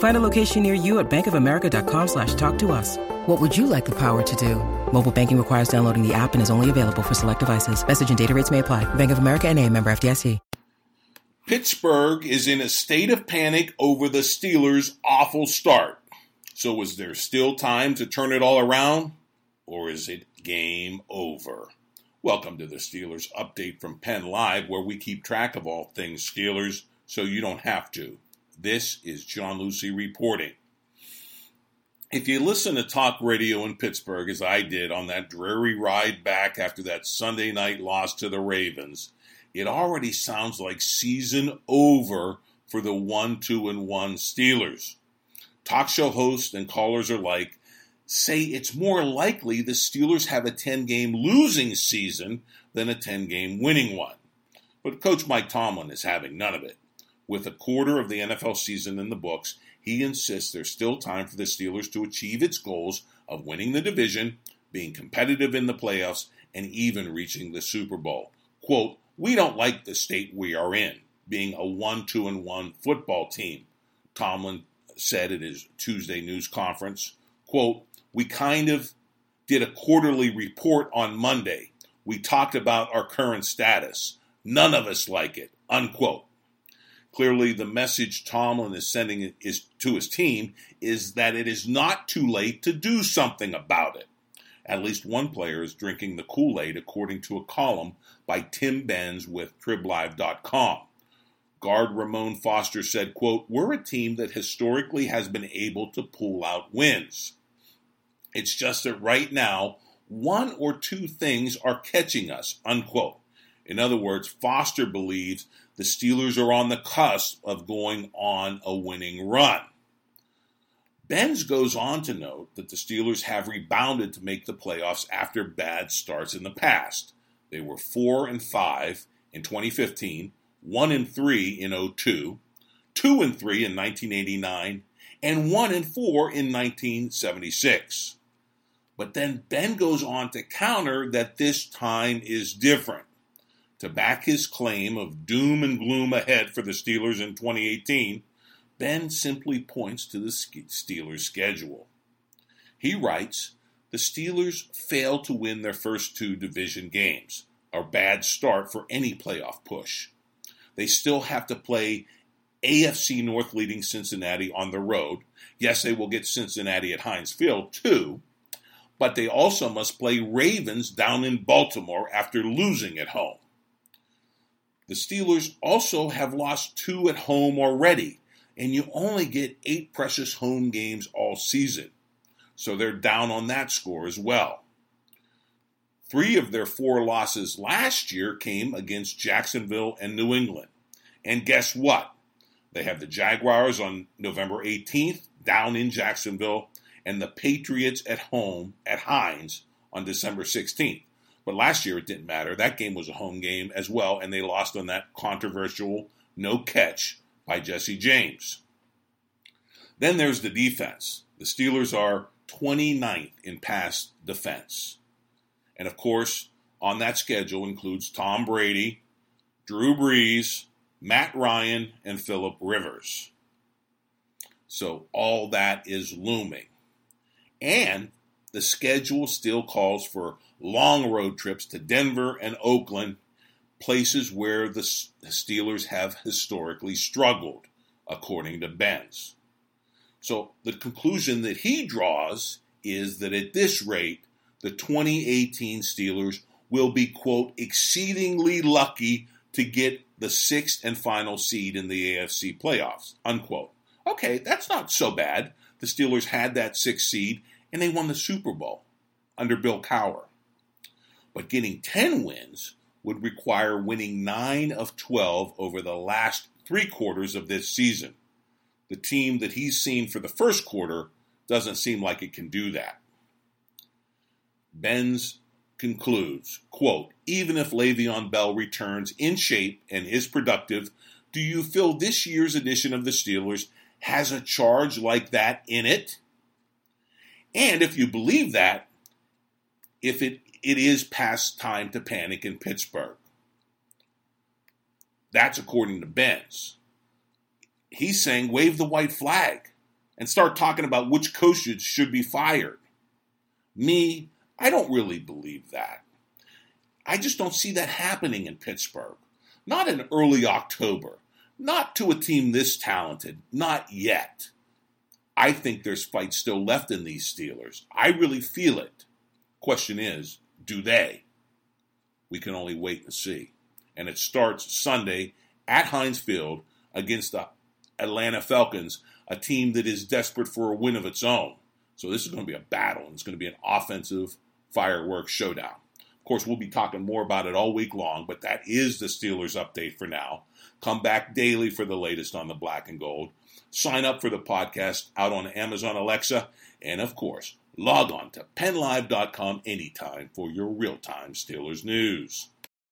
Find a location near you at bankofamerica.com slash talk to us. What would you like the power to do? Mobile banking requires downloading the app and is only available for select devices. Message and data rates may apply. Bank of America and a member FDIC. Pittsburgh is in a state of panic over the Steelers' awful start. So is there still time to turn it all around? Or is it game over? Welcome to the Steelers update from Penn Live, where we keep track of all things Steelers so you don't have to. This is John Luciew reporting. If you listen to talk radio in Pittsburgh, as I did on that dreary ride back after that Sunday night loss to the Ravens, it already sounds like season over for the 1 2 and 1 Steelers. Talk show hosts and callers are like, say it's more likely the Steelers have a 10 game losing season than a 10 game winning one. But Coach Mike Tomlin is having none of it. With a quarter of the NFL season in the books, he insists there's still time for the Steelers to achieve its goals of winning the division, being competitive in the playoffs, and even reaching the Super Bowl. Quote, We don't like the state we are in, being a 1 2 and 1 football team, Tomlin said at his Tuesday news conference. Quote, we kind of did a quarterly report on Monday. We talked about our current status. None of us like it. Unquote. Clearly, the message Tomlin is sending is to his team is that it is not too late to do something about it. At least one player is drinking the Kool Aid, according to a column by Tim Benz with TribLive.com. Guard Ramon Foster said, quote, We're a team that historically has been able to pull out wins. It's just that right now, one or two things are catching us, unquote. In other words, Foster believes the Steelers are on the cusp of going on a winning run. Benz goes on to note that the Steelers have rebounded to make the playoffs after bad starts in the past. They were 4 and 5 in 2015, 1 and 3 in 02, 2 and 3 in 1989, and 1 and 4 in 1976. But then Benz goes on to counter that this time is different. To back his claim of doom and gloom ahead for the Steelers in 2018, Benz simply points to the Steelers' schedule. He writes The Steelers failed to win their first two division games, a bad start for any playoff push. They still have to play AFC North leading Cincinnati on the road. Yes, they will get Cincinnati at Heinz Field too, but they also must play Ravens down in Baltimore after losing at home. The Steelers also have lost two at home already, and you only get eight precious home games all season. So they're down on that score as well. Three of their four losses last year came against Jacksonville and New England. And guess what? They have the Jaguars on November 18th down in Jacksonville and the Patriots at home at Heinz on December 16th. But last year it didn't matter. That game was a home game as well, and they lost on that controversial no catch by Jesse James. Then there's the defense. The Steelers are 29th in pass defense. And of course, on that schedule includes Tom Brady, Drew Brees, Matt Ryan, and Philip Rivers. So all that is looming. And the schedule still calls for long road trips to Denver and Oakland, places where the Steelers have historically struggled, according to Benz. So the conclusion that he draws is that at this rate, the 2018 Steelers will be, quote, exceedingly lucky to get the sixth and final seed in the AFC playoffs. Unquote. Okay, that's not so bad. The Steelers had that sixth seed and they won the Super Bowl under Bill Cowher. But getting 10 wins would require winning 9 of 12 over the last three quarters of this season. The team that he's seen for the first quarter doesn't seem like it can do that. Benz concludes, quote, even if Le'Veon Bell returns in shape and is productive, do you feel this year's edition of the Steelers has a charge like that in it? And if you believe that, if it, it is past time to panic in Pittsburgh. That's according to Benz. He's saying wave the white flag and start talking about which coaches should be fired. Me, I don't really believe that. I just don't see that happening in Pittsburgh. Not in early October. Not to a team this talented. Not yet. I think there's fight still left in these Steelers. I really feel it. Question is, do they? We can only wait and see. And it starts Sunday at Heinz Field against the Atlanta Falcons, a team that is desperate for a win of its own. So this is going to be a battle. And it's going to be an offensive fireworks showdown. Of course, we'll be talking more about it all week long, but that is the Steelers update for now. Come back daily for the latest on the black and gold. Sign up for the podcast out on Amazon Alexa. And of course, log on to pennlive.com anytime for your real time Steelers news.